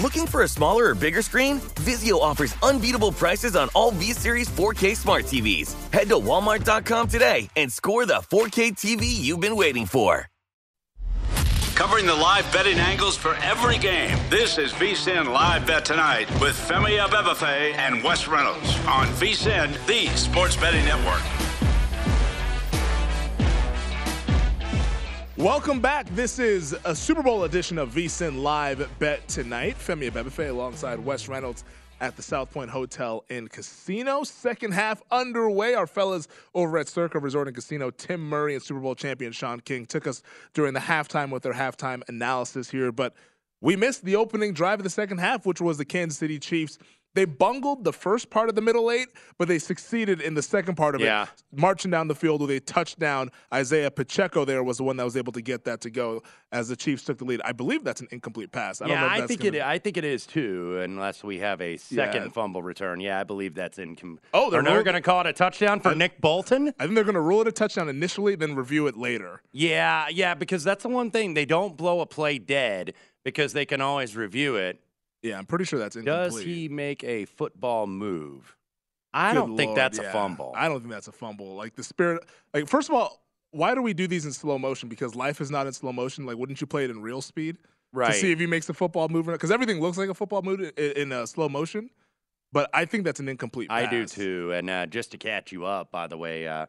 Looking for a smaller or bigger screen? Vizio offers unbeatable prices on all V-Series 4K smart TVs. Head to walmart.com today and score the 4K TV you've been waiting for. Covering the live betting angles for every game. This is VSIN Live Bet Tonight with Femi Abebefe and Wes Reynolds on VSIN, the sports betting network. Welcome back. This is a Super Bowl edition of VSIN Live Bet Tonight. Femi Abebefe alongside Wes Reynolds at the South Point Hotel and Casino. Second half underway. Our fellas over at Circa Resort and Casino, Tim Murray and Super Bowl champion Sean King, took us during the halftime with their halftime analysis here. But we missed the opening drive of the second half, which was the Kansas City Chiefs they bungled the first part of the middle eight, but they succeeded in the second part of yeah. it, marching down the field with a touchdown. Isaiah Pacheco there was the one that was able to get that to go as the Chiefs took the lead. I believe that's an incomplete pass. I yeah, I think gonna... it. I think it is too, unless we have a second Yeah. fumble return. Yeah, I believe that's incomplete. Oh, they're they're going to call it a touchdown for I- Nick Bolton. I think they're going to rule it a touchdown initially, then review it later. Yeah, yeah, because that's the one thing they don't blow a play dead because they can always review it. Yeah, I'm pretty sure that's incomplete. Does he make a football move? I Good don't think that's yeah. a fumble. I don't think that's a fumble. Like the spirit. Like first of all, why do we do these in slow motion? Because life is not in slow motion. Like, wouldn't you play it in real speed Right. to see if he makes a football move? Because everything looks like a football move in, in uh, slow motion. But I think that's an incomplete. I do too. And uh, just to catch you up, by the way, uh,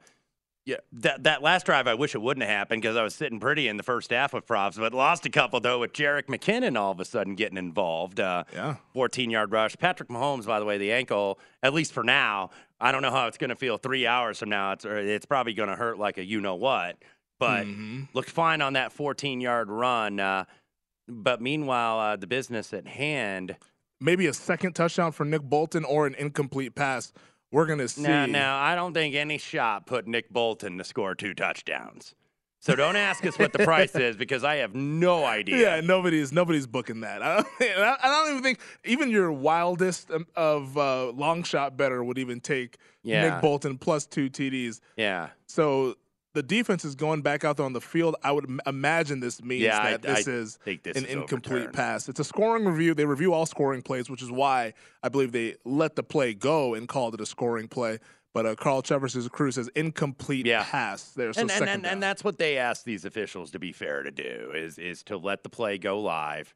yeah, that that last drive, I wish it wouldn't have happened because I was sitting pretty in the first half with props, but lost a couple though with Jerick McKinnon all of a sudden getting involved. Uh, Yeah. 14 yard rush. Patrick Mahomes, by the way, the ankle, at least for now, I don't know how it's going to feel three hours from now. It's or it's probably going to hurt like a you know what, but Mhm. looked fine on that 14 yard run. Uh, but meanwhile, uh, the business at hand. Maybe a second touchdown for Nick Bolton or an incomplete pass. We're gonna see. Now, now, I don't think any shot put Nick Bolton to score two touchdowns. So don't ask us what the price is because I have no idea. Yeah, nobody's nobody's booking that. I don't, I I don't even think even your wildest um, of uh, long shot better would even take Yeah. Nick Bolton plus two TDs. Yeah. So the defense is going back out there on the field. I would imagine this means Yeah, I- that this I is think this an is incomplete overturned. pass. It's a scoring review. They review all scoring plays, which is why I believe they let the play go and called it a scoring play. But uh, Carl Cheffers' crew says incomplete Yeah. pass there. So and, and, and, and that's what they ask these officials to be fair to do is is to let the play go live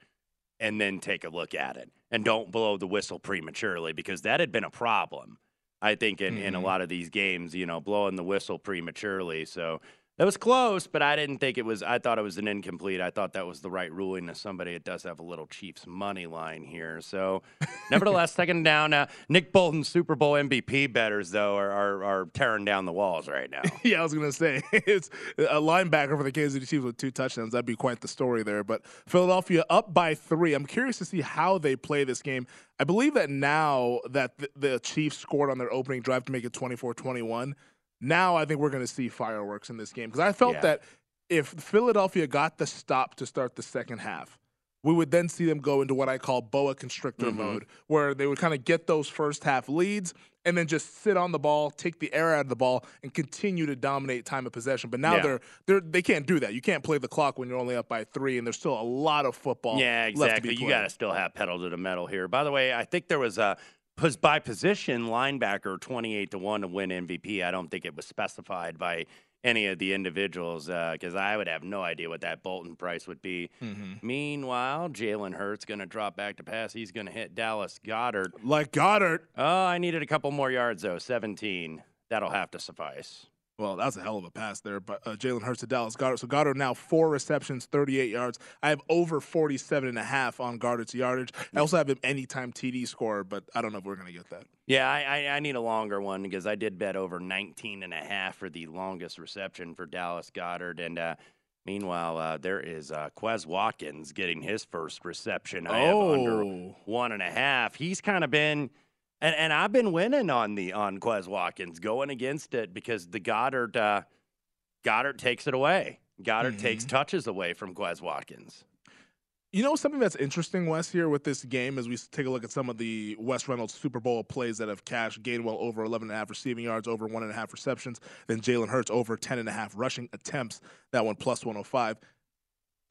and then take a look at it and don't blow the whistle prematurely because that had been a problem i think in, in a Mhm. lot of these games you know blowing the whistle prematurely so That was close, but I didn't think it was. I thought it was an incomplete. I thought that was the right ruling to somebody that does have a little Chiefs money line here. So, nevertheless, second down. Uh, Nick Bolton, Super Bowl MVP betters, though, are, are, are tearing down the walls right now. yeah, I was going to say it's a linebacker for the Kansas City Chiefs with two touchdowns. That'd be quite the story there. But Philadelphia up by three. I'm curious to see how they play this game. I believe that now that the, the Chiefs scored on their opening drive to make it 24 21 now I think we're going to see fireworks in this game because I felt yeah. that if Philadelphia got the stop to start the second half, we would then see them go into what I call boa constrictor mm-hmm. mode, where they would kind of get those first half leads and then just sit on the ball, take the air out of the ball, and continue to dominate time of possession. But now yeah. they're they're they can't do that. You can't play the clock when you're only up by three, and there's still a lot of football. Yeah, exactly. you got to still have pedal to the metal here. By the way, I think there was a by position linebacker 28 to 1 to win MVP. I don't think it was specified by any of the individuals because uh, I would have no idea what that Bolton price would be. Mm-hmm. Meanwhile, Jalen Hurts going to drop back to pass. He's going to hit Dallas Goddard. Like Goddard. Oh, I needed a couple more yards though. 17. That'll have to suffice. Well, that was a hell of a pass there, but uh, Jalen Hurts to Dallas Goedert. So Goedert now four receptions, 38 yards. I have over 47 and a half on Goedert's yardage. I also have him anytime TD score, but I don't know if we're going to get that. Yeah, I, I, I, need a longer one because I did bet over 19 and a half for the longest reception for Dallas Goddard. And uh, meanwhile, uh, there is uh, Quez Watkins getting his first reception. I oh. have under oh. one and a half. He's kind of been – and and I've been winning on the on Quez Watkins going against it because the Goddard uh, Goedert takes it away. Goddard mm-hmm. takes touches away from Quez Watkins. You know something that's interesting, Wes, here with this game as we take a look at some of the Wes Reynolds Super Bowl plays that have cashed Gainwell over 11.5 receiving yards, over 1.5 receptions, then Jalen Hurts over 10.5 rushing attempts, that one plus 105.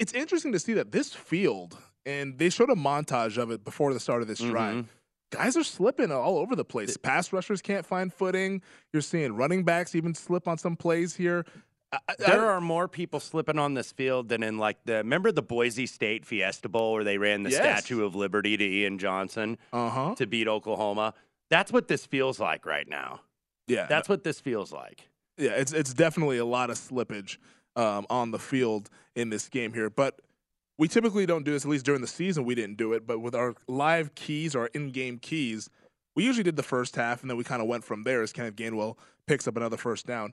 It's interesting to see that this field, and they showed a montage of it before the start of this mm-hmm. Guys are slipping all over the place. Pass rushers can't find footing. You're seeing running backs even slip on some plays here. I, there I, are more people slipping on this field than in like the remember the Boise State Fiesta Bowl where they ran the yes. Statue of Liberty to Ian Johnson uh-huh. to beat Oklahoma. That's what this feels like right now. Yeah, that's what this feels like. Yeah, it's it's definitely a lot of slippage um, on the field in this game here, but we typically don't do this, at least during the season, we didn't do it. But with our live keys, our in game keys, we usually did the first half and then we kind of went from there as Kenneth Gainwell picks up another first down.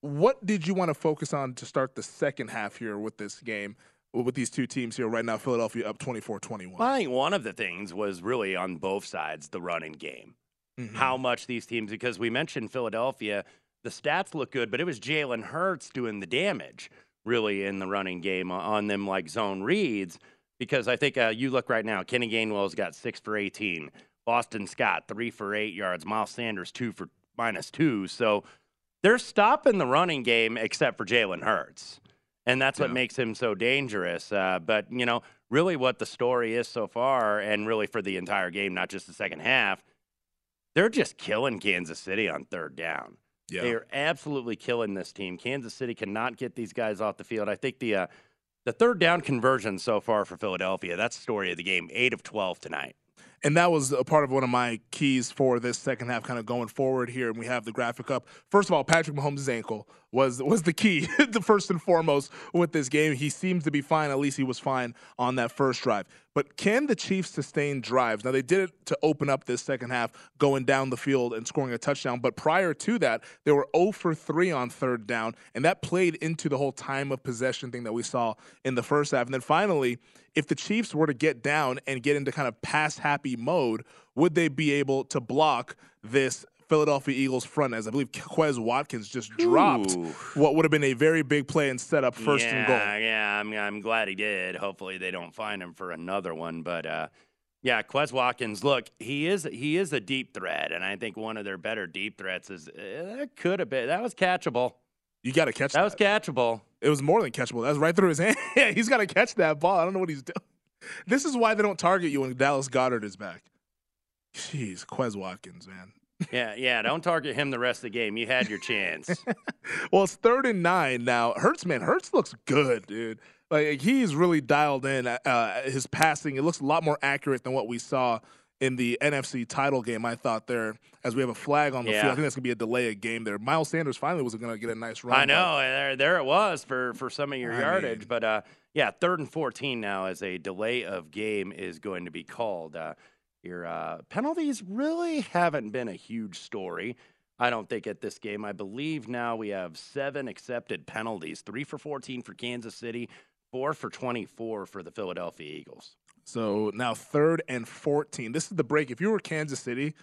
What did you want to focus on to start the second half here with this game? With these two teams here right now, Philadelphia up 24 21. Well, I think one of the things was really on both sides the running game. Mm-hmm. How much these teams, because we mentioned Philadelphia, the stats look good, but it was Jalen Hurts doing the damage really in the running game on them like zone reads because I think uh, you look right now, Kenny Gainwell's got six for 18. Boston Scott, three for eight yards. Miles Sanders, two for minus two. So they're stopping the running game except for Jalen Hurts. And that's yeah. what makes him so dangerous. Uh, but, you know, really what the story is so far, and really for the entire game, not just the second half, they're just killing Kansas City on third down. Yeah. They are absolutely killing this team. Kansas City cannot get these guys off the field. I think the uh, the third down conversion so far for Philadelphia, that's the story of the game. 8 of 12 tonight. And that was a part of one of my keys for this second half, kind of going forward here. And we have the graphic up. First of all, Patrick Mahomes' ankle was was the key, the first and foremost with this game. He seems to be fine. At least he was fine on that first drive. But can the Chiefs sustain drives? Now they did it to open up this second half, going down the field and scoring a touchdown. But prior to that, they were 0 for 3 on third down, and that played into the whole time of possession thing that we saw in the first half. And then finally, if the Chiefs were to get down and get into kind of pass happy mode, would they be able to block this Philadelphia Eagles front as I believe Quez Watkins just dropped Ooh. what would have been a very big play and set up first yeah, and goal. Yeah, I'm, I'm glad he did. Hopefully they don't find him for another one. But uh, yeah, Quez Watkins, look, he is he is a deep threat, and I think one of their better deep threats is uh, that could have been that was catchable. You got to catch that. That was catchable. It was more than catchable. That was right through his hand. yeah, he's got to catch that ball. I don't know what he's doing. This is why they don't target you when Dallas Goddard is back. Jeez, Quez Watkins, man yeah, yeah. Don't target him the rest of the game. You had your chance. well, it's third and nine now. Hurts, man, Hurts looks good, dude. Like he's really dialed in uh, his passing. It looks a lot more accurate than what we saw in the NFC title game. I thought there, as we have a flag on the Yeah. field, I think that's gonna be a delay of game there. Miles Sanders finally was gonna get a nice run. I know. and There, there it was for for some of your I yardage, mean- but uh, yeah, third and fourteen now as a delay of game is going to be called. Uh, your uh, penalties really haven't been a huge story. I don't think at this game. I believe now we have seven accepted penalties: three for fourteen for Kansas City, four for twenty-four for the Philadelphia Eagles. So now third and 14. This is the break. If you were Kansas City,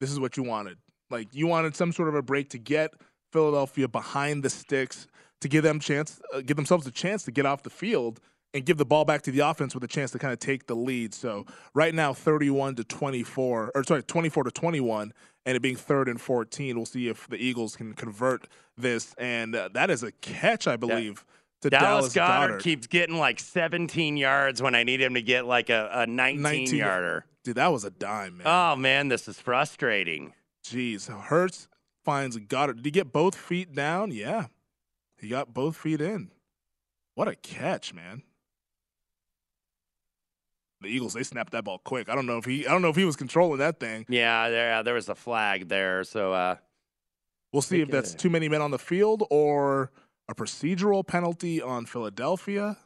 this is what you wanted. Like you wanted some sort of a break to get Philadelphia behind the sticks to give them chance, uh, give themselves a chance to get off the field and give the ball back to the offense with a chance to kind of take the lead. So right now, 31 to 24, or sorry, 24 to 21, and it being third and 14. We'll see if the Eagles can convert this, and uh, that is a catch, I believe. To Dallas, Dallas, Goddard, keeps getting like 17 yards when I need him to get like a, a 19, 19 yarder. Dude, that was a dime, man. Oh man, this is frustrating. Jeez, Hurts finds Goddard. Did he get both feet down? Yeah, he got both feet in. What a catch, man! The Eagles they snapped that ball quick. I don't know if he I don't know if he was controlling that thing. Yeah, there there was a flag there, so uh, We'll see if that's too many men on the field or a procedural penalty on Philadelphia.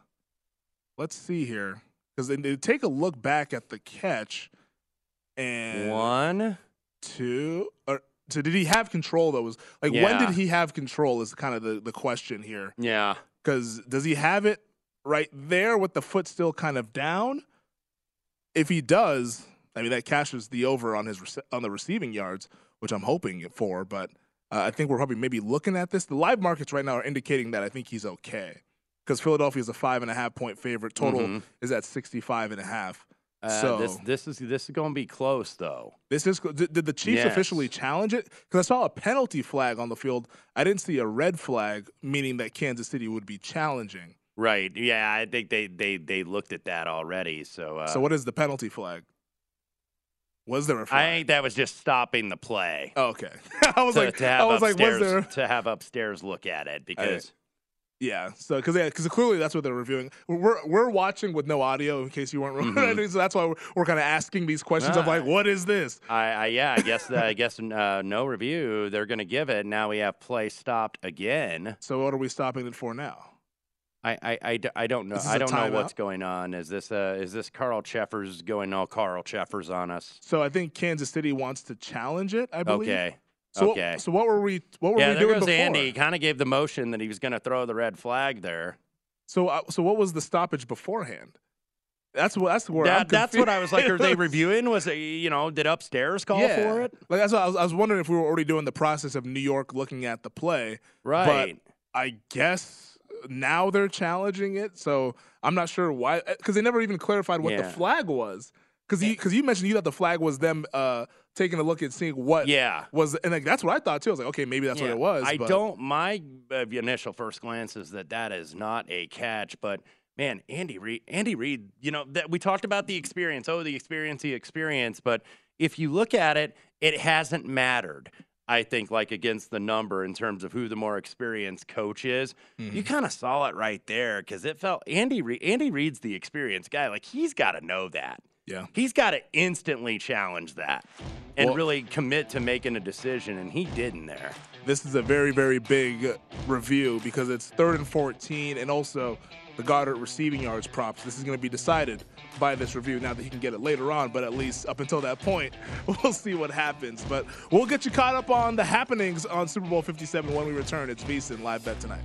Let's see here because they, they take a look back at the catch and one, two, or so did he have control? Though was like when did he have control? Is kind of the the question here. yeah, Because does he have it right there with the foot still kind of down? If he does, I mean that cashes the over on his on the receiving yards, which I'm hoping for. But uh, I think we're probably maybe looking at this. The live markets right now are indicating that I think he's okay because Philadelphia is a five and a half point favorite. Total Mhm. is at 65 and a half. uh, so this this is this is going to be close though. this is did, did the Chiefs Yes. officially challenge it? Because I saw a penalty flag on the field. I didn't see a red flag, meaning that Kansas City would be challenging. Right? Yeah, I think they they they looked at that already. So uh, so what is the penalty flag? Was there a flag? I think that was just stopping the play. Oh, okay. I was to, like, to have I was like, was upstairs there? to have upstairs look at it because Yeah. So because yeah, because clearly that's what they're reviewing. We're we're watching with no audio in case you weren't. Mhm. so that's why we're, we're kind of asking these questions of like, what is this? I, I yeah, I guess I guess uh, no review. They're going to give it. Now we have play stopped again. So what are we stopping it for now? I, I, I, I don't know. I don't know what's going on. Is this uh is this Carl Cheffers going all Carl Cheffers on us? So I think Kansas City wants to challenge it. I believe. Okay. So okay. What, so what were we? What were yeah, we there doing goes before? Andy. He kind of gave the motion that he was going to throw the red flag there. So uh, so what was the stoppage beforehand? That's what that's where That- that's what I was like. Are they reviewing? Was it you know did upstairs call yeah. for it? Like that's what I was, I was wondering if we were already doing the process of New York looking at the play. Right. But I guess now they're challenging it. So I'm not sure why because they never even clarified what the flag was. Because you because you mentioned you thought the flag was them uh, taking a look at seeing what Yeah. was and like that's what I thought too. I was like, okay, maybe that's what it was. I but- don't. My uh, initial first glance is that that is not a catch, but man, Andy Reid, Andy Reid, you know that we talked about the experience. Oh, the experience, the experience. But if you look at it, it hasn't mattered. I think like against the number in terms of who the more experienced coach is. Mm-hmm. You kind of saw it right there because it felt Andy Reid. Andy Reid's the experienced guy. Like he's got to know that. Yeah. He's got to instantly challenge that and Well- really commit to making a decision, and he didn't there. this is a very very big review because it's third and 14 and also the Goddard receiving yards props. This is going to be decided by this review. Now that he can get it later on, but at least up until that point, we'll see what happens. But we'll get you caught up on the happenings on Super Bowl 57 when we return. It's VSiN live bet tonight.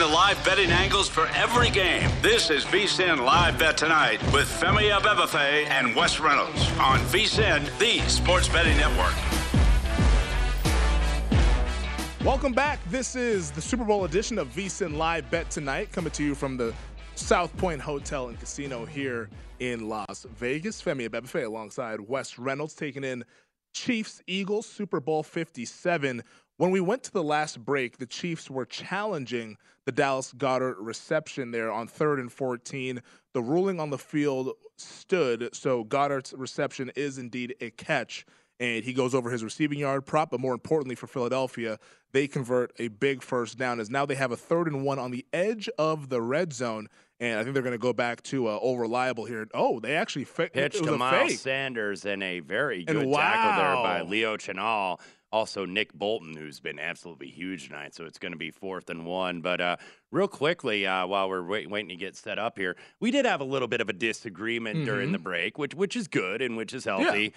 The live betting angles for every game. This is VSIN Live Bet Tonight with Femi Abebefe and Wes Reynolds on VSIN, the sports betting network. Welcome back. This is the Super Bowl edition of VSIN Live Bet Tonight, coming to you from the South Point Hotel and Casino here in Las Vegas. Femi Abebefe alongside Wes Reynolds taking in Chiefs Eagles Super Bowl 57. When we went to the last break, the Chiefs were challenging the Dallas Goddard reception there on third and 14. The ruling on the field stood, so Goddard's reception is indeed a catch and he goes over his receiving yard prop. But more importantly for Philadelphia, they convert a big first down as now they have a third and one on the edge of the red zone. And I think they're going to go back to uh, all reliable here. Oh, they actually fa- Pitch to Miles fake. Sanders in a very And good tackle there by. Leo Chenal. Also, Nick Bolton, who's been absolutely huge tonight. So it's going to be fourth and one. But uh, real quickly, uh, while we're wait- waiting to get set up here, we did have a little bit of a disagreement during Mhm. the break, which which is good and which is healthy.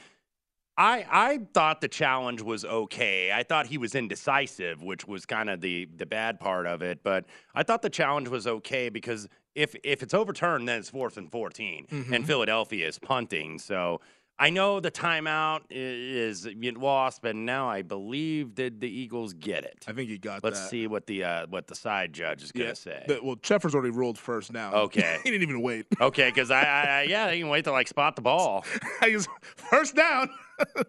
I I thought the challenge was okay. I thought he was indecisive, which was kind of the the bad part of it. But I thought the challenge was okay because if if it's overturned, then it's fourth and 14 and Mhm. Philadelphia is punting. So I know the timeout is you lost, but now I believe did the Eagles get it? I think he got Let's that. see what the uh, what the side judge is gonna say. The- well, Cheffers already ruled first now. Okay. he didn't even wait. Okay, because I, I, I yeah, they can wait to like spot the ball. I just first down.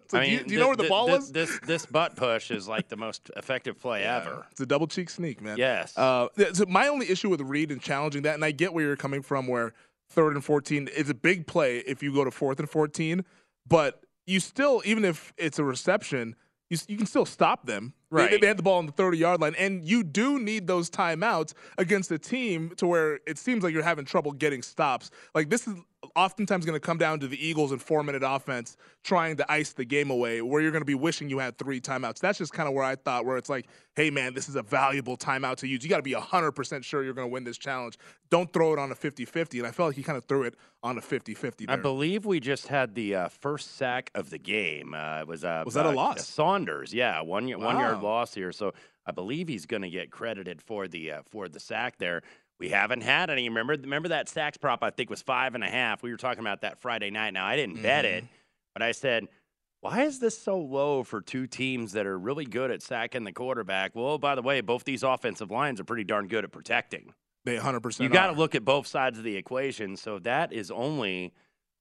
So do you- do you know where the thi- ball was? This this butt push is like the most effective play ever. It's a double cheek sneak, man. Yes. Uh, so my only issue with Reid and challenging that, and I get where you're coming from, where third and 14 is a big play if you go to fourth and 14, but you still, even if it's a reception, you, you can still stop them. They- They, Right. they had the ball on the 30 yard line, and you do need those timeouts against a team to where it seems like you're having trouble getting stops. Like this is oftentimes going to come down to the Eagles and four minute offense trying to ice the game away, where you're going to be wishing you had three timeouts. That's just kind of where I thought, where it's like, hey man, this is a valuable timeout to use. You got to be 100% sure you're going to win this challenge. Don't throw it on a 50 50. And I felt like he kind of threw it on a 50 50 I believe we just had the uh, first sack of the game. Uh, it was uh, Was that a loss? Saunders, yeah, one y- one yard loss here. So I believe he's going to get credited for the uh, for the sack there. We haven't had any. Remember, remember that sacks prop? I think was five and a half. We were talking about that Friday night. Now I didn't bet it, Mm-hmm. but I said. Why is this so low for two teams that are really good at sacking the quarterback? Well, by the way, both these offensive lines are pretty darn good at protecting. They 100%. You got to look at both sides of the equation. So that is only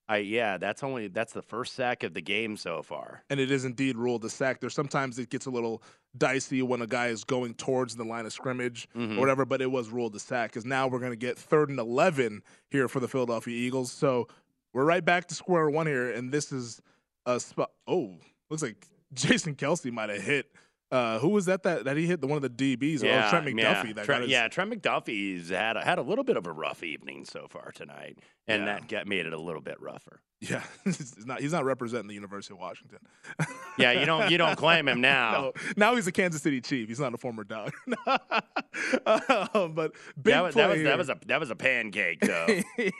I yeah, that's only that's the first sack of the game so far. And it is indeed ruled a sack. There's sometimes it gets a little dicey when a guy is going towards the line of scrimmage Mhm. or whatever, but it was ruled a sack because now we're going to get third and 11 here for the Philadelphia Eagles. So we're right back to square one here, and this is a spot. Oh, looks like Jason Kelce might have hit. Uh, who was that, that that he hit the one of the DBs? Yeah, oh, Trent McDuffie. yeah. That Trent, his, yeah, Trent McDuffie's had a, had a little bit of a rough evening so far tonight, and Yeah. that got made it a little bit rougher. yeah. he's not he's not representing the University of Washington. Yeah, you don't you don't claim him now. No, now he's a Kansas City Chief. He's not a former dog. Um, but big that was that was that was a that was a pancake though.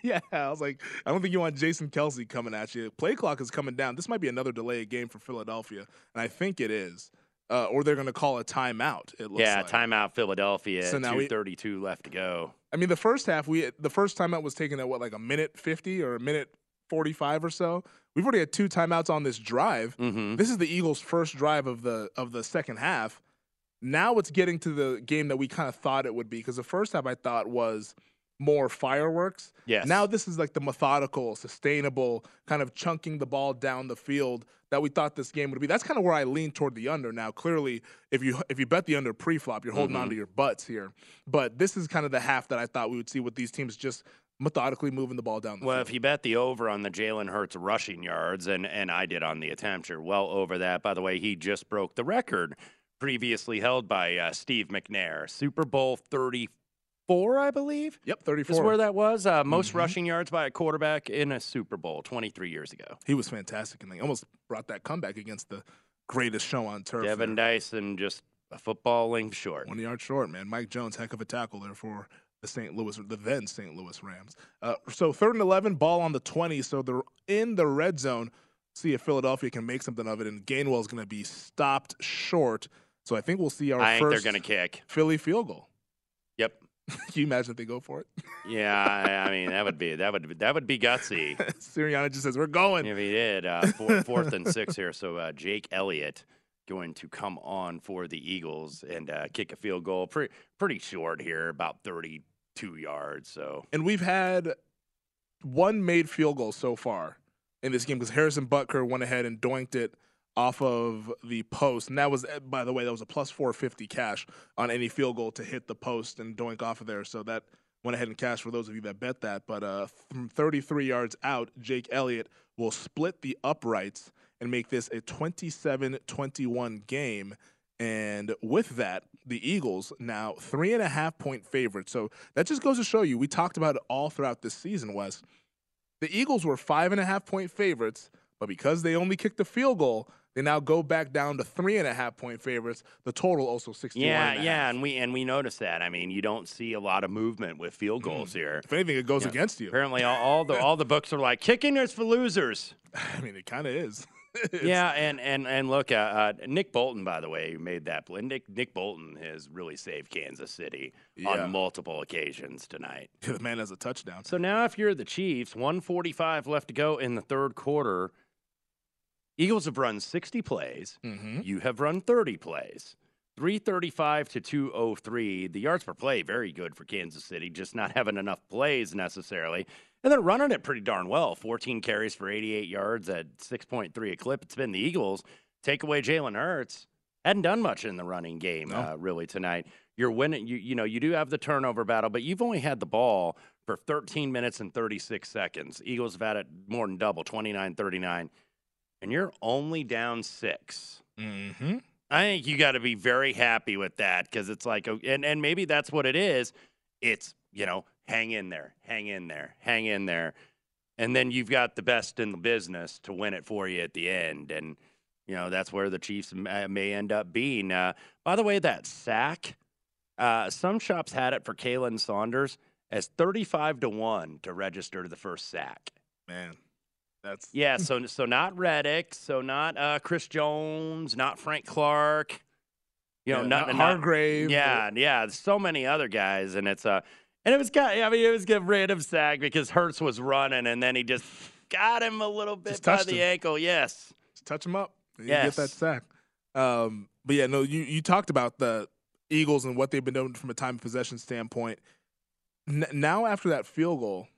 yeah, I was like, I don't think you want Jason Kelce coming at you. Play clock is coming down. This might be another delayed game for Philadelphia, and I think it is. Uh, or they're going to call a timeout. It looks yeah, like. timeout Philadelphia. So now Two thirty two left to go. I mean, the first half, we the first timeout was taken at what, like a minute fifty or a minute forty-five or so. We've already had two timeouts on this drive. Mm-hmm. This is the Eagles' first drive of the of the second half. Now it's getting to the game that we kind of thought it would be because the first half I thought was more fireworks. Yes. Now this is like the methodical, sustainable kind of chunking the ball down the field that we thought this game would be. That's kind of where I lean toward the under. Now, clearly, if you if you bet the under pre-flop, you're holding on Mhm. to your butts here. But this is kind of the half that I thought we would see with these teams just methodically moving the ball down the Well, field. if you bet the over on the Jalen Hurts rushing yards, and and I did on the attempt, you're well over that. By the way, he just broke the record previously held by uh, Steve McNair, Super Bowl 34, I believe. Yep, 34. Is 34. where that was. Uh, most Mhm. rushing yards by a quarterback in a Super Bowl 23 years ago. He was fantastic, and they almost brought that comeback against the greatest show on turf. Kevin Dyson just a football length short. One yard short, man. Mike Jones, heck of a tackle there for the St. Louis, the then St. Louis Rams. Uh, so third and eleven, ball on the twenty. So they're in the red zone. See if Philadelphia can make something of it, and Gainwell's going to be stopped short. So I think we'll see our I think they're first going to kick. Philly field goal. Yep. Can you imagine if they go for it? Yeah, I, mean that would be that would that would be gutsy. Sirianni just says we're going. If he did, uh, four, fourth and six here. So uh, Jake Elliott going to come on for the Eagles and uh, kick a field goal. Pretty pretty short here, about thirty-two yards. So And we've had one made field goal so far in this game because Harrison Butker went ahead and doinked it off of the post. And that was, eh, by the way, that was a plus 450 cash on any field goal to hit the post and doink off of there. So that went ahead and cashed for those of you that bet that. But uh, from 33 yards out, Jake Elliott will split the uprights and make this a 27 21 game. And with that, the Eagles now three and a half point favorites. So that just goes to show you, we talked about it all throughout this season, Wes. The Eagles were five and a half point favorites, but because they only kicked the field goal, they now go back down to three and a half point favorites. The total also 61. yeah, and yeah, and we and we noticed that. I mean, you don't see a lot of movement with field goals here. If anything, it goes against you. Apparently, all, all the all the books are like kicking is for losers. I mean, it kind of is. yeah, and and and look, uh, uh, Nick Bolton, by the way, made that play. Nick Nick Bolton has really saved Kansas City Yeah. on multiple occasions tonight. the man has a touchdown. So now, if you're the Chiefs, 145 left to go in the third quarter. Eagles have run 60 plays. Mm-hmm. You have run 30 plays. 335 to 203. The yards per play, very good for Kansas City, just not having enough plays necessarily. And they're running it pretty darn well. 14 carries for 88 yards at 6.3 a clip. It's been the Eagles. Take away Jalen Hurts. Hadn't done much in the running game No. uh, really tonight. You're winning. You you know you do have the turnover battle, but you've only had the ball for 13 minutes and 36 seconds. Eagles have had it more than double, 29-39, and you're only down six. Mm-hmm. I think you got to be very happy with that because it's like, and and maybe that's what it is. It's you know, hang in there, hang in there, hang in there, and then you've got the best in the business to win it for you at the end, and you know that's where the Chiefs may, may end up being. Uh, by the way, that sack, uh, some shops had it for Khalen Saunders as thirty-five to one to register the first sack. Man, that's Yeah, so so not Reddick, so not uh, Chris Jones, not Frank Clark. You know, Yeah, not, not not- Hargrave. Yeah, yeah, so many other guys, and it's uh, and it was kind. I mean, it was a random sack because Hurts was running, and then he just got him a little bit Just by the him. ankle. Yes. Just touch him up. and You Yes. get that sack. Um, but yeah, no, you, you talked about the Eagles and what they've been doing from a time of possession standpoint. N- now after that field goal,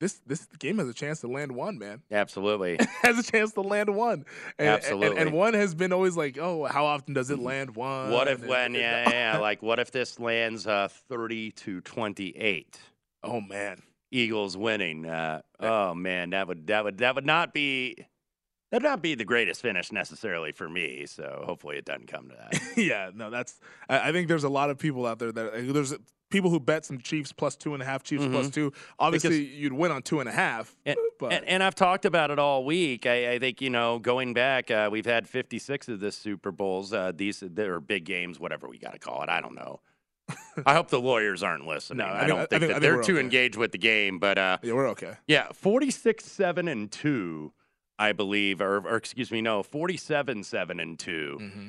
this this game has a chance to land one, man. Absolutely. has a chance to land one. And, Absolutely. And, and one has been always like, oh, how often does it land one? What if And- when yeah, yeah, like what if this lands uh 30 to 28? Oh man. Eagles winning. Uh, oh man, that would that would that would not be that'd not be the greatest finish necessarily for me. So hopefully it doesn't come to that. yeah, no, that's. I, I think there's a lot of people out there that there's people who bet some Chiefs plus two and a half, Chiefs plus Mhm. two. Obviously, you'd win on two and a half. And, but and, and I've talked about it all week. I, I think you know, going back, uh, we've had 56 of this Super Bowls. Uh, these they're big games, whatever we got to call it. I don't know. I hope the lawyers aren't listening. No, I I, think- don't I think, think- I that think they're too okay. engaged with the game. But uh, yeah, we're okay. yeah, 46 7 and 2, I believe, or, or excuse me, no, 47 7 and 2. Mm-hmm.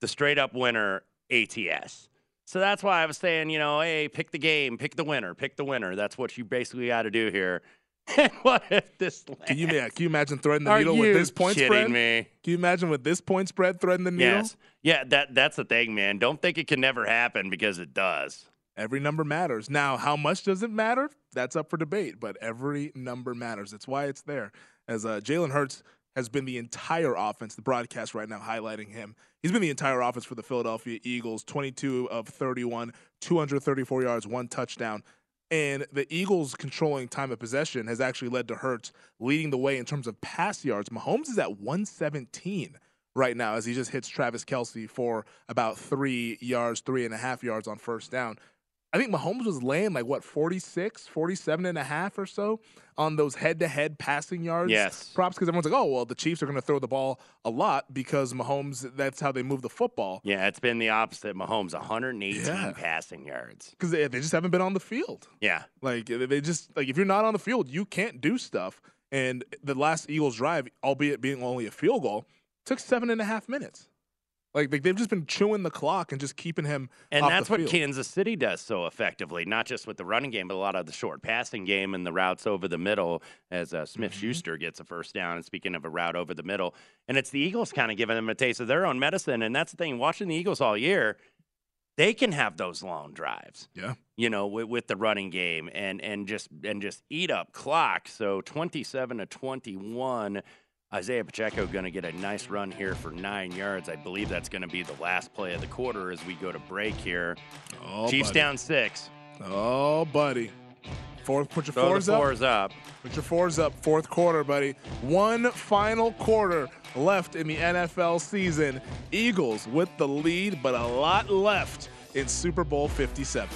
The straight up winner, ATS. So that's why I was saying, you know, hey, pick the game, pick the winner, pick the winner. That's what you basically got to do here. What if this Can you, can you imagine threading the Are needle with this point kidding spread? me? Can you imagine with this point spread threading the needle? Yes. Yeah, that that's the thing, man. Don't think it can never happen because it does. Every number matters. Now, how much does it matter? That's up for debate, but every number matters. That's why it's there. As uh, Jalen Hurts has been the entire offense, the broadcast right now highlighting him. He's been the entire offense for the Philadelphia Eagles 22 of 31, 234 yards, one touchdown. And the Eagles controlling time of possession has actually led to Hurts leading the way in terms of pass yards. Mahomes is at 117 right now as he just hits Travis Kelce for about three yards, three and a half yards on first down. I think Mahomes was laying like what 46, 47 and a half or so on those head-to-head passing yards. Yes. Props because everyone's like, "Oh, well, the Chiefs are going to throw the ball a lot because Mahomes that's how they move the football." Yeah, it's been the opposite. Mahomes 118 Yeah. passing yards. Cuz they, they just haven't been on the field. Yeah. Like they they just like if you're not on the field, you can't do stuff. And the last Eagles drive, albeit being only a field goal, took seven and a half minutes. Like they- they've just been chewing the clock and just keeping him. And that's what field. Kansas City does so effectively, not just with the running game, but a lot of the short passing game and the routes over the middle as uh, Smith Mm-hmm. Schuster gets a first down. And speaking of a route over the middle, and it's the Eagles kind of giving them a taste of their own medicine. And that's the thing, watching the Eagles all year, they can have those long drives. Yeah. You know, with, with the running game and and just and just eat up clock. So twenty seven to twenty one. Isaiah Pacheco going to get a nice run here for nine yards. I believe that's going to be the last play of the quarter as we go to break here. Oh, Chiefs buddy. down six. Oh, buddy. Fourth, put your Throw the fours up. fours up. Put your fours up. Fourth quarter, buddy. One final quarter left in the NFL season. Eagles with the lead, but a lot left in Super Bowl 57.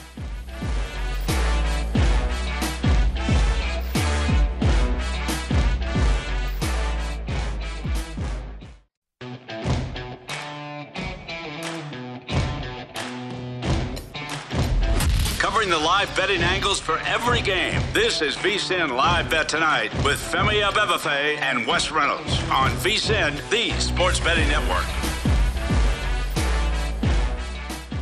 Live betting angles for every game. This is VSIN Live Bet Tonight with Femi Abebefe and Wes Reynolds on VSIN, the sports betting network.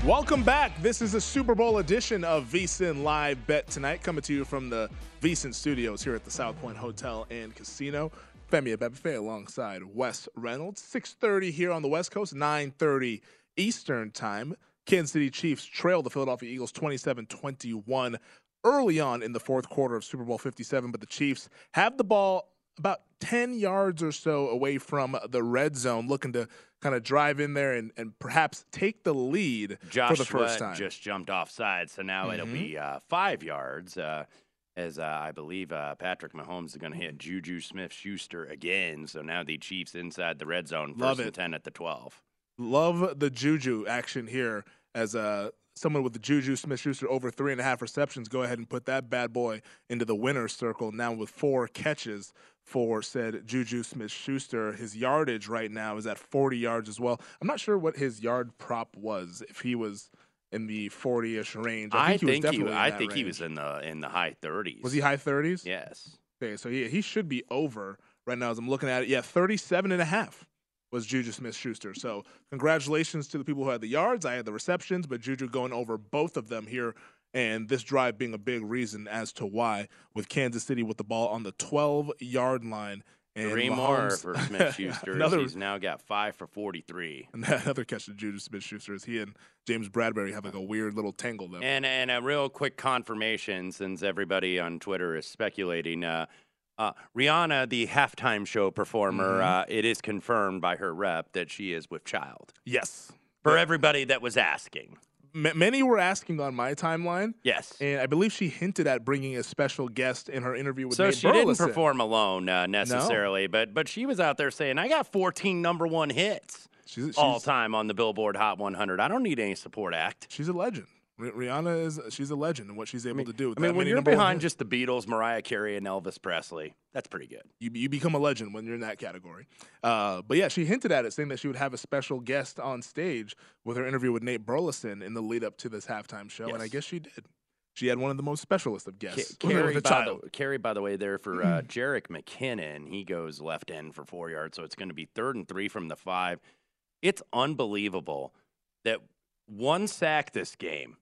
Welcome back. This is a Super Bowl edition of VSIN Live Bet Tonight, coming to you from the VSIN studios here at the South Point Hotel and Casino. Femi Abebefe alongside Wes Reynolds. 6.30 here on the West Coast, 9.30 Eastern Time. Kansas City Chiefs trail the Philadelphia Eagles 27-21 early on in the fourth quarter of Super Bowl 57, but the Chiefs have the ball about 10 yards or so away from the red zone, looking to kind of drive in there and, and perhaps take the lead Josh for the first time. just jumped offside, so now it'll Mhm. be uh, five yards. Uh, as uh, I believe uh, Patrick Mahomes is going to hit Juju Smith Schuster again. So now the Chiefs inside the red zone, first Love and it. 10 at the 12. Love the Juju action here as uh, someone with the Juju Smith Schuster over three and a half receptions. Go ahead and put that bad boy into the winner's circle now with four catches for said Juju Smith Schuster. His yardage right now is at 40 yards as well. I'm not sure what his yard prop was, if he was in the 40 ish range. I think he was definitely in I think he was in the in the high 30s. Was he high 30s? Yes. Okay, so he, he should be over right now as I'm looking at it. Yeah, 37 and a half was Juju Smith Schuster. So congratulations to the people who had the yards. I had the receptions, but Juju going over both of them here. And this drive being a big reason as to why, with Kansas City with the ball on the 12 yard line And Three more for Smith Schuster. Another He's now got five for 43. And another catch to Juju Smith Schuster is he and James Bradberry have like a weird little tangle there. And and a real quick confirmation, since everybody on Twitter is speculating. Uh, uh, Rihanna, the halftime show performer, Mhm. uh, it is confirmed by her rep that she is with child. yes. For everybody that was asking, M- many were asking on my timeline. yes. And I believe she hinted at bringing a special guest in her interview with So Nate she didn't perform alone uh, necessarily, but but she was out there saying, "I got 14 number one hits She's, she's, all time on the Billboard Hot 100. I don't need any support act." she's a legend. Ri- Rihanna is she's a legend in what she's able to do. With I mean, when you're behind just the Beatles, Mariah Carey, and Elvis Presley, that's pretty good. you, you become a legend when you're in that category. Uh, but yeah, she hinted at it, saying that she would have a special guest on stage with her interview with Nate Burleson in the lead up to this halftime show, and I guess she did. She had one of the most specialist of guests. Ca- with her- Carey, by the, Carey, by the way, there for uh, Jerick McKinnon. He goes left end for four yards, so it's going to be third and three from the five. It's unbelievable that one sack this game,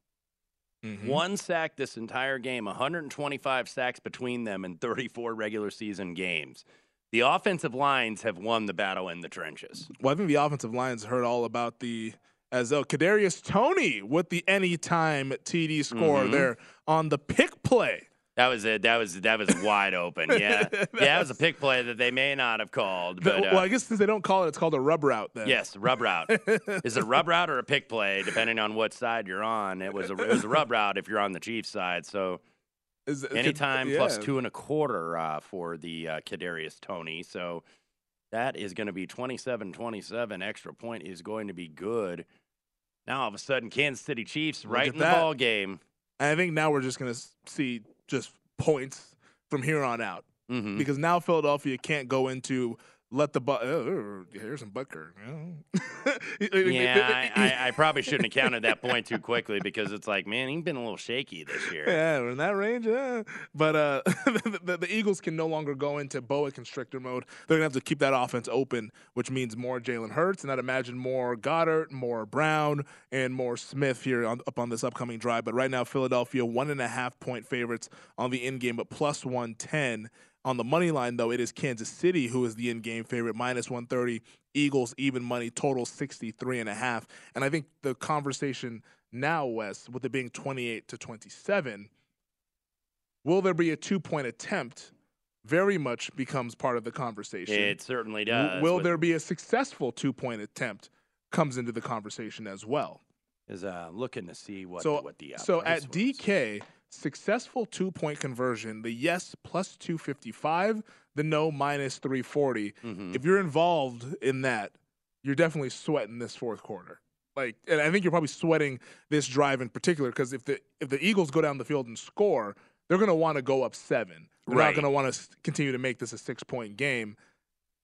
Mhm. one sack this entire game, 125 sacks between them in 34 regular season games. The offensive lines have won the battle in the trenches. Well, I think the offensive lines heard all about the as though Kadarius Toney with the anytime TD score Mhm. there on the pick play. That was it. That was that was wide open. Yeah, yeah. That was a pick play that they may not have called. But, uh, well, I guess since they don't call it, it's called a rub route. Then Yes, rub route. Is it a rub route or a pick play, depending on what side you're on? It was a it was a rub route if you're on the Chiefs side. So Is anytime yeah. plus two and a quarter uh, for the uh, Kadarius Toney. So that is going to be 27-27. Extra point is going to be good. Now all of a sudden, Kansas City Chiefs right in the that. ball game. I think now we're just going to see just points from here on out Mhm. because now Philadelphia can't go into let the butt. Oh, here's some Butker. Yeah, I, I, probably shouldn't have counted that point too quickly because it's like, man, he's been a little shaky this year. Yeah, we're in that range. Yeah. But uh, the, the, the Eagles can no longer go into boa constrictor mode. They're going to have to keep that offense open, which means more Jalen Hurts, and I'd imagine more Goedert, more Brown, and more Smith here on, up on this upcoming drive. But right now, Philadelphia, one and a half point favorites on the in game, but plus 110. On the money line, though, it is Kansas City who is the in-game favorite, minus 130. Eagles even money, total 63 and a half. And I think the conversation now, Wes, with it being 28 to 27, will there be a two-point attempt? Very much becomes part of the conversation. It certainly does. Will with- there be a successful two-point attempt? Comes into the conversation as well. is uh, looking to see what so, what the so at DK, successful two point conversion, the yes plus 255, the no minus 340. Mm-hmm. If you're involved in that, you're definitely sweating this fourth quarter. Like, and I think you're probably sweating this drive in particular because if the if the Eagles go down the field and score, they're going to want to go up seven. They're Right. not going to want to continue to make this a six point game.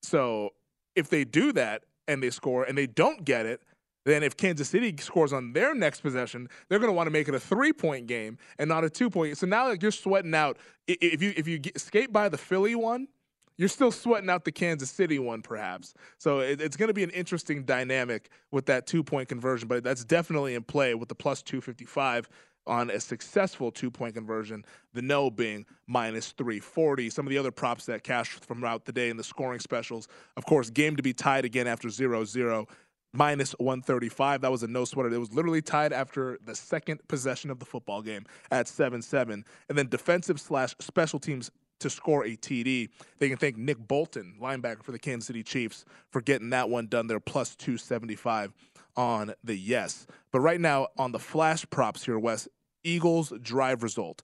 So if they do that and they score and they don't get it, then if Kansas City scores on their next possession, they're going to want to make it a three-point game and not a two-point. So now like, you're sweating out. If you if you get, skate by the Philly one, you're still sweating out the Kansas City one, perhaps. So it, it's going to be an interesting dynamic with that two-point conversion, but that's definitely in play with the plus 255 on a successful two-point conversion. The no being minus 340. Some of the other props that cashed from throughout the day in the scoring specials, of course, game to be tied again after 0-0 minus 135. That was a no sweater. It was literally tied after the second possession of the football game at 7 7. And then defensive slash special teams to score a TD. They can thank Nick Bolton, linebacker for the Kansas City Chiefs, for getting that one done there, plus 275 on the yes. But right now, on the flash props here, Wes, Eagles drive result.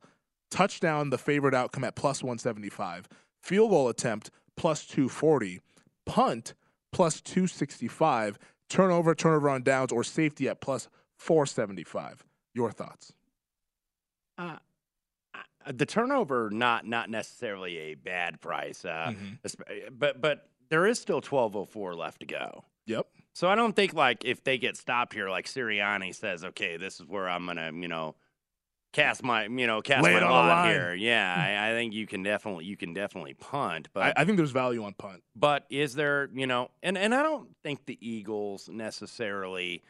Touchdown, the favorite outcome at plus 175. Field goal attempt, plus 240. Punt, plus 265. Turnover, turnover on downs, or safety at plus 475. Your thoughts? Uh, the turnover not not necessarily a bad price, uh, Mhm. but but there is still twelve oh four left to go. Yep. So I don't think like if they get stopped here, like Sirianni says, okay, this is where I'm gonna you know cast my you know cast Lay my lot here. Yeah, I, I think you can definitely you can definitely punt, but I, I think there's value on punt. but is there, you know, and, and I don't think the Eagles necessarily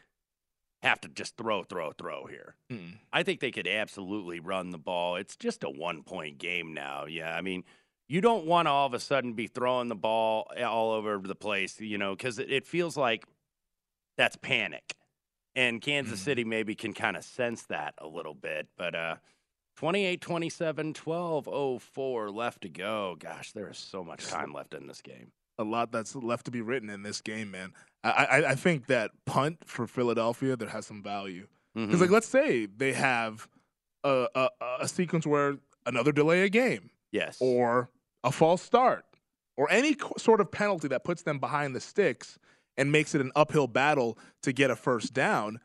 have to just throw, throw, throw here. Mm. I think they could absolutely run the ball. It's just a one point game now. Yeah. I mean, you don't want to all of a sudden be throwing the ball all over the place, you know, because it, it feels like that's panic. And Kansas City maybe can kind of sense that a little bit. But uh, 28 27, 12 04 left to go. Gosh, there is so much time left in this game. A lot that's left to be written in this game, man. I, I, I think that punt for Philadelphia that has some value. Because, Mhm. like, let's say they have a, a, a sequence where another delay a game. Yes. Or a false start. Or any sort of penalty that puts them behind the sticks and makes it an uphill battle to get a first down.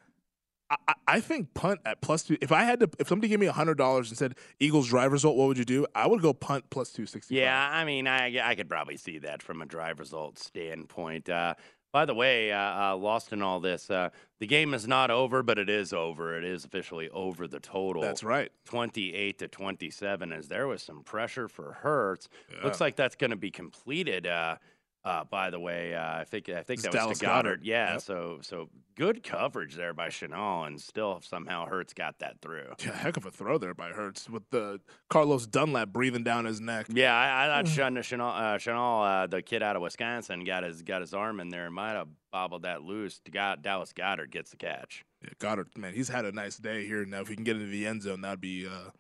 I, I- think punt at plus two. If I had to, if somebody gave me hundred dollars and said Eagles drive result, what would you do? I would go punt plus two sixty. Yeah, I mean, I, I could probably see that from a drive result standpoint. Uh, by the way, uh, uh, lost in all this, uh, the game is not over, but it is over. It is officially over the total. That's right. 28 to 27, as there was some pressure for Hurts. Yeah. Looks like that's going to be completed. Uh, by the way, uh, I think I think It's that was Dallas Goedert. Goedert. Yeah, Yep. so so good coverage there by Chenal, and still somehow Hurts got that through. Yeah, heck of a throw there by Hurts with the Carlos Dunlap breathing down his neck. Yeah, I, I thought Chenal, Chenal, uh, Chenal uh, the kid out of Wisconsin, got his got his arm in there and might have bobbled that loose. God, Dallas Goedert gets the catch. Yeah, Goedert, man, he's had a nice day here. Now, if he can get into the end zone, that'd be uh,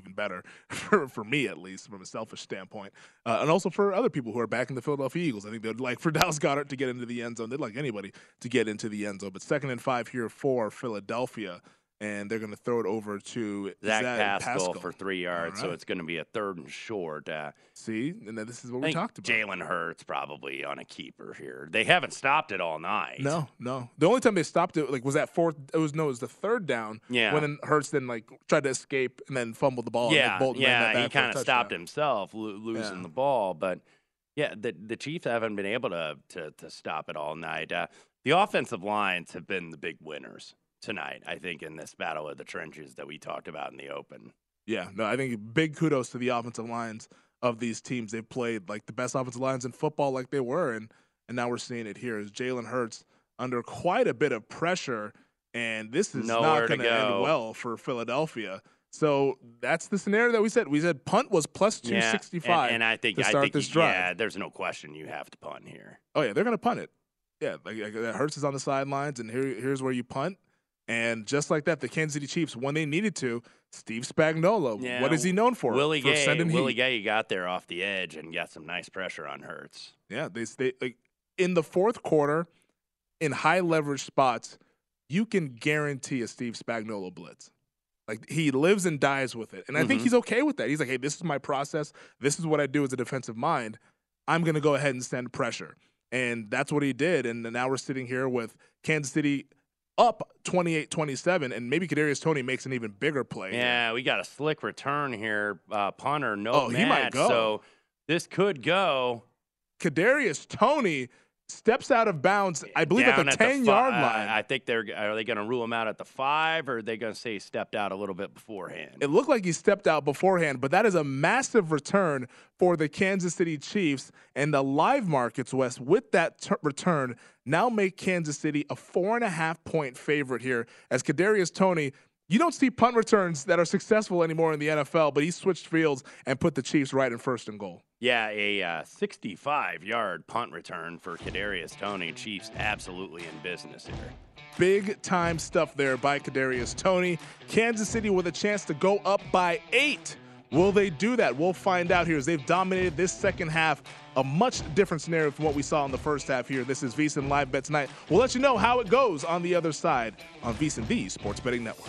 even better for, for me, at least, from a selfish standpoint. Uh, and also for other people who are backing the Philadelphia Eagles. I think they'd like for Dallas Goedert to get into the end zone. They'd like anybody to get into the end zone. But second and five here for Philadelphia. And they're going to throw it over to Zach Zach Pascal, for three yards, so it's going to be a third and short. Uh, See, and then this is what we talked about. Jalen Hurts probably on a keeper here. They haven't stopped it all night. No, no. The only time they stopped it, like, was that fourth. It was no, it was the third down. Yeah. When then Hurts then like tried to escape and then fumbled the ball. Yeah, then Bolton yeah, he back for a kind of stopped himself lo- losing Yeah. the ball, but yeah, the the Chiefs haven't been able to to, to stop it all night. Uh, the offensive lines have been the big winners tonight, I think, in this battle of the trenches that we talked about in the open. Yeah, no, I think big kudos to the offensive lines of these teams. They've played like the best offensive lines in football, like they were, and and now we're seeing it here. Is Jalen Hurts under quite a bit of pressure, and this is Nowhere not going to end well for Philadelphia. So that's the scenario that we said. We said punt was plus two sixty five, Yeah, and- and, I think to I start think this drive. Yeah, there's no question you have to punt here. Oh yeah, they're gonna punt it. Yeah, like, like uh, Hurts is on the sidelines, and here here's where you punt. And just like that, the Kansas City Chiefs, when they needed to, Steve Spagnuolo. Yeah, what is he known for? Willie for Gay, sending Willie heat. Gay got there off the edge and got some nice pressure on Hurts. Yeah, they stay like in the fourth quarter, in high leverage spots, you can guarantee a Steve Spagnuolo blitz. Like he lives and dies with it, and I think Mhm. he's okay with that. He's like, hey, this is my process. This is what I do as a defensive mind. I'm going to go ahead and send pressure, and that's what he did. And now we're sitting here with Kansas City up 28-27, and maybe Kadarius Toney makes an even bigger play. Yeah, we got a slick return here, uh, punter, no Oh, he might go. So this could go. Kadarius Toney steps out of bounds. I believe down at the fi- 10 yard line. I think they're are they going to rule him out at the five, or are they going to say he stepped out a little bit beforehand? It looked like he stepped out beforehand, but that is a massive return for the Kansas City Chiefs. And the live markets, West, with that t- return, now make Kansas City a four and a half point favorite here. As Kadarius Toney, you don't see punt returns that are successful anymore in the NFL, but he switched fields and put the Chiefs right in first and goal. Yeah, a uh, 65 yard punt return for Kadarius Toney. Chiefs absolutely in business here. Big time stuff there by Kadarius Toney. Kansas City with a chance to go up by eight. Will they do that? We'll find out here as they've dominated this second half. A much different scenario from what we saw in the first half here. This is VSiN Live Bet tonight. We'll let you know how it goes on the other side on VSiN, the Sports Betting Network.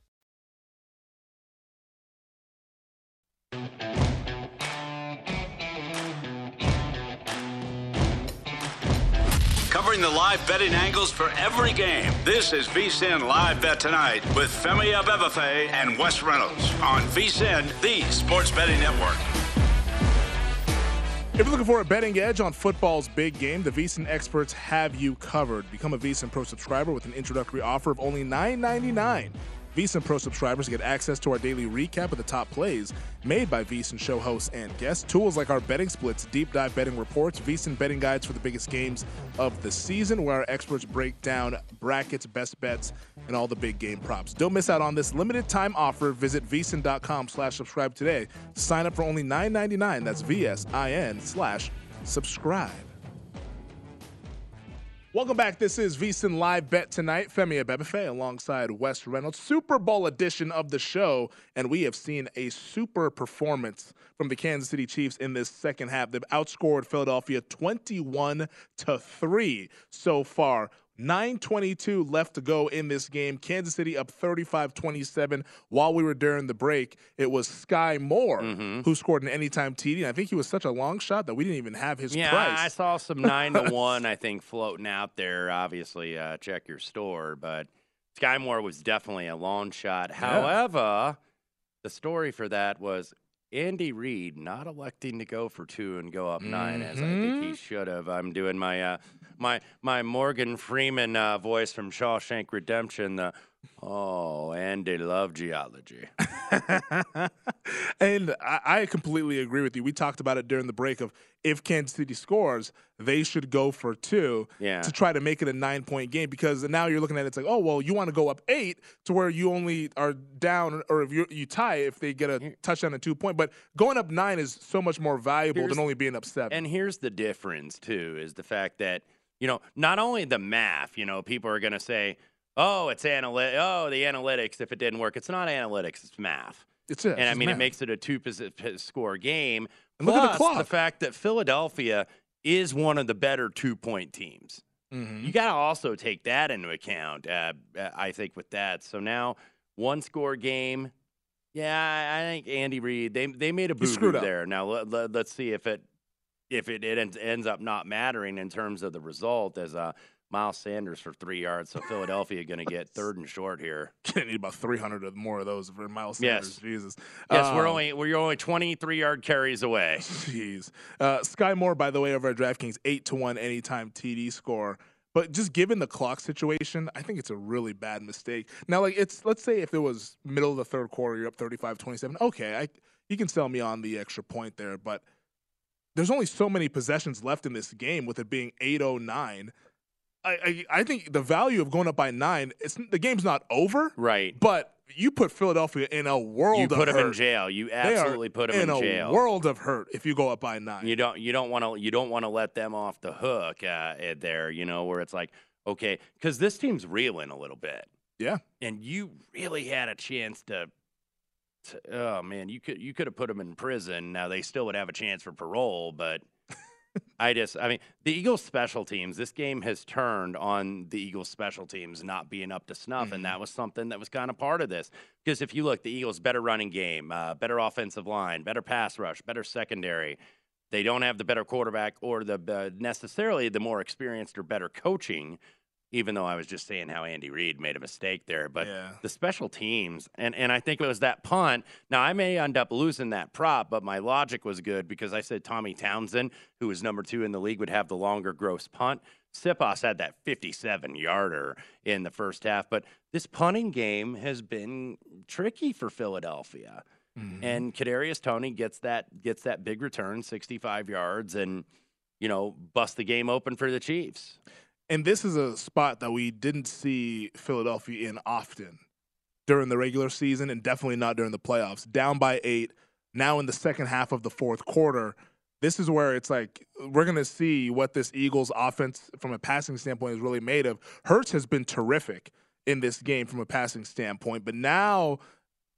The live betting angles for every game. This is VSIN Live Bet Tonight with Femi Abebefe and Wes Reynolds on VSIN, the sports betting network. If you're looking for a betting edge on football's big game, the VSIN experts have you covered. Become a VSIN Pro subscriber with an introductory offer of only $9.99. VSIN Pro subscribers get access to our daily recap of the top plays made by VSIN show hosts and guests. Tools like our betting splits, deep dive betting reports, VSIN betting guides for the biggest games of the season, where our experts break down brackets, best bets, and all the big game props. Don't miss out on this limited time offer. Visit VSIN.com slash subscribe today. Sign up for only $9.99. That's VSIN slash subscribe. Welcome back. This is VSIN Live Bet Tonight. Femi Abebefe alongside Wes Reynolds. Super Bowl edition of the show. And we have seen a super performance from the Kansas City Chiefs in this second half. They've outscored Philadelphia 21 to 3 so far. 922 left to go in this game. Kansas City up 35-27. While we were during the break, it was Skyy Moore Mm-hmm. who scored an anytime TD. And I think he was such a long shot that we didn't even have his yeah, price. I saw some nine to one. I think floating out there. Obviously, uh, check your store, but Skyy Moore was definitely a long shot. However, the story for that was Andy Reid not electing to go for two and go up 9 as I think he should have. I'm doing my uh, my my Morgan Freeman uh, voice from Shawshank Redemption. The oh, Andy love geology. and I, I completely agree with you. We talked about it during the break of if Kansas City scores, they should go for two Yeah. to try to make it a nine point game because now you're looking at it, it's like, oh, well, you want to go up eight to where you only are down or if you you tie if they get a touchdown and two point. But going up nine is so much more valuable Here's- than only being up seven. And here's the difference too: is the fact that you know not only the math. You know, people are going to say, "Oh, it's analytic. Oh, the analytics. If it didn't work, it's not analytics. It's math." It's it. and it's I mean, it makes it a two score game. And look at the Plus, clock. fact that Philadelphia is one of the better two point teams. Mhm. You got to also take that into account. Uh, I think with that. So now one score game. Yeah, I think Andy Reid they they made a boo screwed boo up. there. Now let, let, us see if it if it, it ends, ends up not mattering in terms of the result as uh, Miles Sanders for three yards. So Philadelphia going to get third and short here. Gonna need about 300 or more of those for Miles Sanders. Yes. Jesus. Yes, we're Um, only we're only 23 yard carries away. Jeez. Uh, Skyy Moore, by the way, over at DraftKings, 8 to 1 anytime TD score. But just given the clock situation, I think it's a really bad mistake. Now, like, it's, let's say if it was middle of the third quarter, you're up 35 27. Okay, I, you can sell me on the extra point there, but there's only so many possessions left in this game with it being 809. I, I I think the value of going up by nine, it's the game's not over, Right. But you put Philadelphia in a world. You of put 'em in hurt. jail. You absolutely put 'em in a world of hurt if you go up by nine. You don't you don't want to you don't want to let them off the hook uh, eh, there. You know where it's like okay, because this team's reeling a little bit. Yeah. and you really had a chance to. Oh man, you could you could have put them in prison. Now they still would have a chance for parole, but. I just, I mean, the Eagles' special teams. This game has turned on the Eagles' special teams not being up to snuff, and that was something that was kind of part of this. Because if you look, the Eagles' better running game, uh, better offensive line, better pass rush, better secondary. They don't have the better quarterback or the uh, necessarily the more experienced or better coaching. Even though I was just saying how Andy Reid made a mistake there, but the special teams, and, and I think it was that punt. Now, I may end up losing that prop, but my logic was good because I said Tommy Townsend, who was number two in the league, would have the longer gross punt. Siposs had that 57 yarder in the first half, but this punting game has been tricky for Philadelphia. Mm-hmm. And Kadarius Toney gets that gets that big return, 65 yards, and you know, bust the game open for the Chiefs. And this is a spot that we didn't see Philadelphia in often during the regular season and definitely not during the playoffs. Down by eight, now in the second half of the fourth quarter. This is where it's like we're going to see what this Eagles offense from a passing standpoint is really made of. Hurts has been terrific in this game from a passing standpoint, but now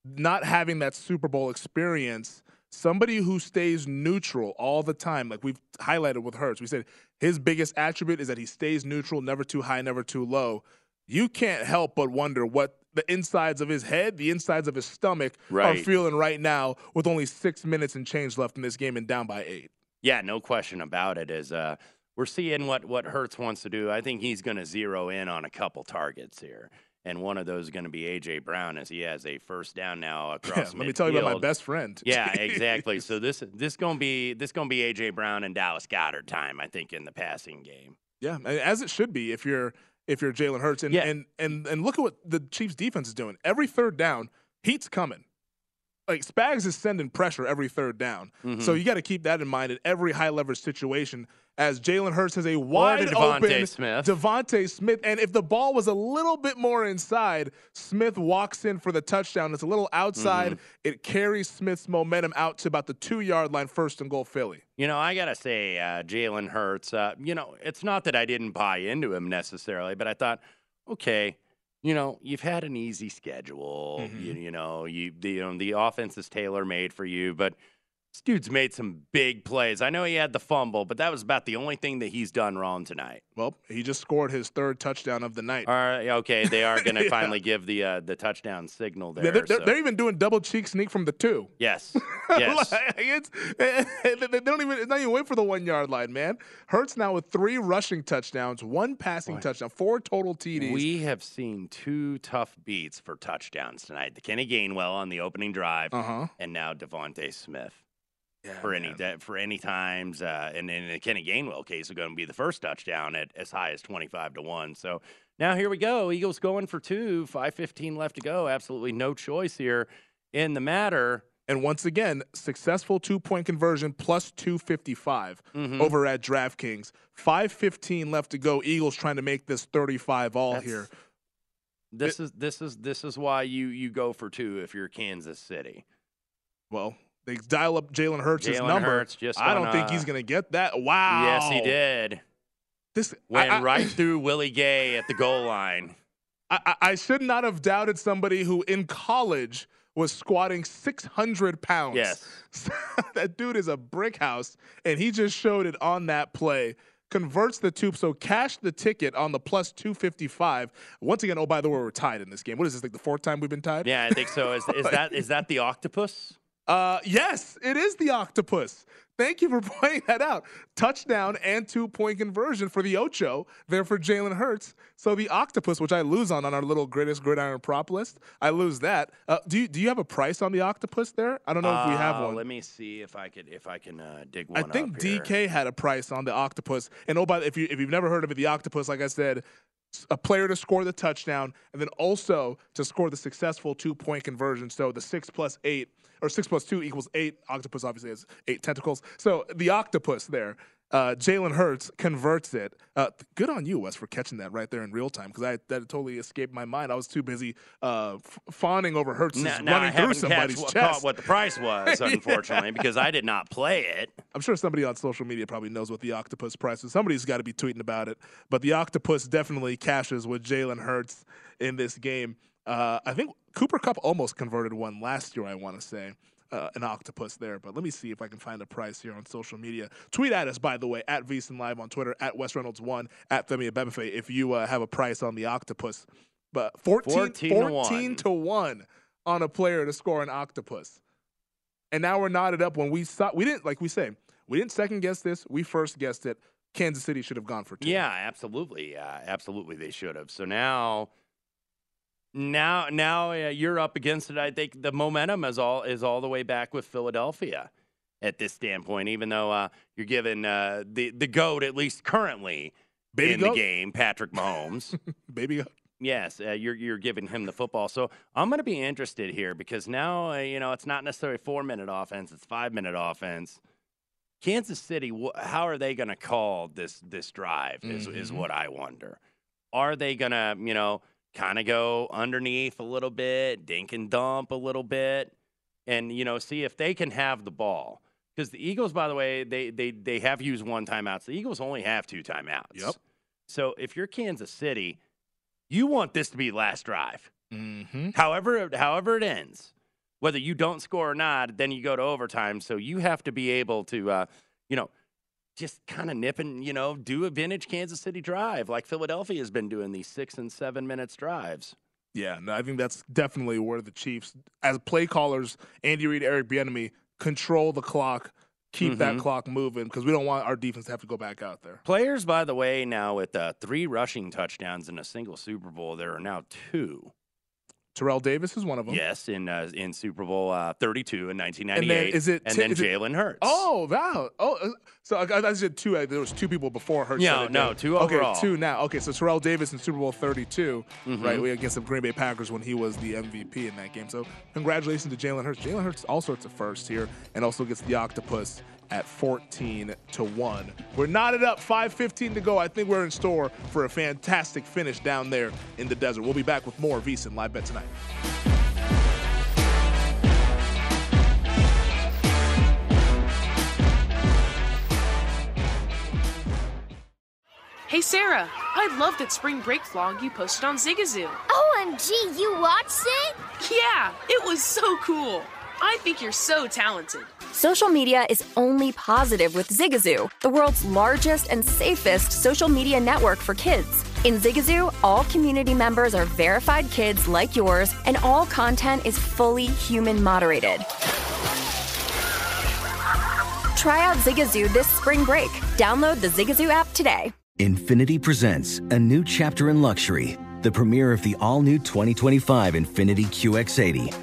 not having that Super Bowl experience, somebody who stays neutral all the time, like we've highlighted with Hurts, we said his biggest attribute is that he stays neutral, never too high, never too low. You can't help but wonder what the insides of his head, the insides of his stomach are Right. feeling right now with only six minutes and change left in this game and down by eight. Yeah, no question about it. Is uh, we're seeing what what Hurts wants to do. I think he's going to zero in on a couple targets here, and one of those is going to be AJ Brown, as he has a first down now across. Yeah, let me tell you about my best friend. Yeah, exactly. so this this gonna be this gonna be AJ Brown and Dallas Goedert time, I think, in the passing game. Yeah, as it should be if you're if you're Jalen Hurts. And, Yeah. and and and look at what the Chiefs defense is doing. Every third down, heat's coming. Like Spags is sending pressure every third down. Mhm. So you got to keep that in mind in every high leverage situation. As Jalen Hurts has a wide DeVonta open Smith. DeVonta Smith, and if the ball was a little bit more inside, Smith walks in for the touchdown. It's a little outside. Mm-hmm. It carries Smith's momentum out to about the two yard line, first and goal, Philly. You know, I gotta say, uh, Jalen Hurts. Uh, you know, it's not that I didn't buy into him necessarily, but I thought, okay, you know, you've had an easy schedule. Mm-hmm. You, you know, you the, you know, the offense is tailor made for you, but this dude's made some big plays. I know he had the fumble, but that was about the only thing that he's done wrong tonight. Well, he just scored his third touchdown of the night. All right, okay, they are going to Yeah. finally give the uh, the touchdown signal there. Yeah, they're, they're, so- they're even doing double cheek sneak from the two. yes, yes. Like, it's, they don't even it's not even wait for the one yard line, man. Hurts now with three rushing touchdowns, one passing touchdown, four total TDs. We have seen two tough beats for touchdowns tonight. The Kenny Gainwell on the opening drive, Uh-huh. and now DeVonta Smith. For any da- for any times, uh, and in the Kenny Gainwell case, is going to be the first touchdown at as high as twenty five to one. So now here we go. Eagles going for two. Five fifteen left to go. Absolutely no choice here in the matter. and once again, successful two point conversion plus 255 Mhm. over at DraftKings. 515 left to go. Eagles trying to make this 35 all That's- here. This is this is this is why you you go for two if you're Kansas City. Well, they dial up Jalen Hurts' Jalen number. Hurts just I don't on, think he's going to get that. Wow. Yes, he did. This Went I- I- right through Willie Gay at the goal line. I, I should not have doubted somebody who in college was squatting 600 pounds. Yes. that dude is a brick house, and he just showed it on that play. Converts the two, so cash the ticket on the plus 255. Once again, oh, by the way, we're tied in this game. What is this, like the fourth time we've been tied? Yeah, I think so. Is, is that is that the octopus? Uh, yes, it is the octopus. Thank you for pointing that out. Touchdown and two point conversion for the Ocho there for Jalen Hurts. So the octopus, which I lose on on our little greatest gridiron prop list, I lose that. Uh, do you do you have a price on the octopus there? I don't know if we have Uh, one. Let me see if I could if I can uh, dig one I think up here. DK had a price on the octopus. And oh, by the if you if you've never heard of it, the octopus, like I said, a player to score the touchdown and then also to score the successful two point conversion. So the six plus eight or six plus two equals eight. Octopus obviously has eight tentacles. So the octopus there. Uh, Jalen Hurts converts it. Uh, good on you, Wes, for catching that right there in real time because that totally escaped my mind. I was too busy uh, f- fawning over Hurts Now, now running through somebody's catch, chest. caught what the price was, unfortunately, because I did not play it. I'm sure somebody on social media probably knows what the octopus price is. Somebody's got to be tweeting about it. But the octopus definitely cashes with Jalen Hurts in this game. Uh, I think Cooper Kupp almost converted one last year. I want to say. Uh, an octopus there, but let me see if I can find a price here on social media. Tweet at us, by the way, at VSiN Live on Twitter, at Wes Reynolds one, at Femi Abebefe, if you uh, have a price on the octopus. But 14, 14 to one. to one on a player to score an octopus. And now we're knotted up when we saw we didn't like we say we didn't second guess this. We first guessed it. Kansas City should have gone for two. Yeah, absolutely. Uh, absolutely, they should have. So now, now, now uh, you're up against it. I think the momentum is all is all the way back with Philadelphia at this standpoint. Even though uh, you're given uh, the the goat at least currently Baby in goat? the game, Patrick Mahomes. Baby goat. Yes, uh, you're you're giving him the football. So I'm going to be interested here because now uh, you know it's not necessarily four minute offense; it's five minute offense. Kansas City, wh- how are they going to call this this drive? Is is Mhm. what I wonder. Are they going to you know kind of go underneath a little bit, dink and dump a little bit, and you know see if they can have the ball? Because the Eagles, by the way, they they they have used one timeouts. The Eagles only have two timeouts. Yep. So if you're Kansas City, you want this to be last drive. Mm-hmm. However, however it ends, whether you don't score or not, then you go to overtime. So you have to be able to, uh, you know, just kind of nip and you know do a vintage Kansas City drive like Philadelphia has been doing these six and seven minutes drives. Yeah, no, I think that's definitely where the Chiefs, as play callers, Andy Reid, Eric Bieniemy, control the clock, keep that Mhm. clock moving because we don't want our defense to have to go back out there. Players, by the way, now with uh, three rushing touchdowns in a single Super Bowl, there are now two. Terrell Davis is one of them. Yes, in uh, in Super Bowl uh, 32 in And 1998. then is it and then Jalen Hurts. Oh wow! Oh, uh, so I, I said two. uh, There was two people before Hurts. No, no, did. two okay, overall. two now. Okay, so Terrell Davis in Super Bowl 32, Mhm. right? We against the Green Bay Packers when he was the MVP in that game. So congratulations to Jalen Hurts. Jalen Hurts all sorts of firsts here, and also gets the octopus at 14 to one. We're knotted up. 5:15 to go. I think we're in store for a fantastic finish down there in the desert. We'll be back with more VSiN live bet tonight. Hey, Sarah, I love that spring break vlog you posted on Zigazoo. OMG, you watched it? Yeah, it was so cool. I think you're so talented. Social media is only positive with Zigazoo, the world's largest and safest social media network for kids. In Zigazoo, all community members are verified kids like yours, and all content is fully human moderated. Try out Zigazoo this spring break. Download the Zigazoo app today. Infiniti presents a new chapter in luxury, the premiere of the all new 2025 Infiniti QX80,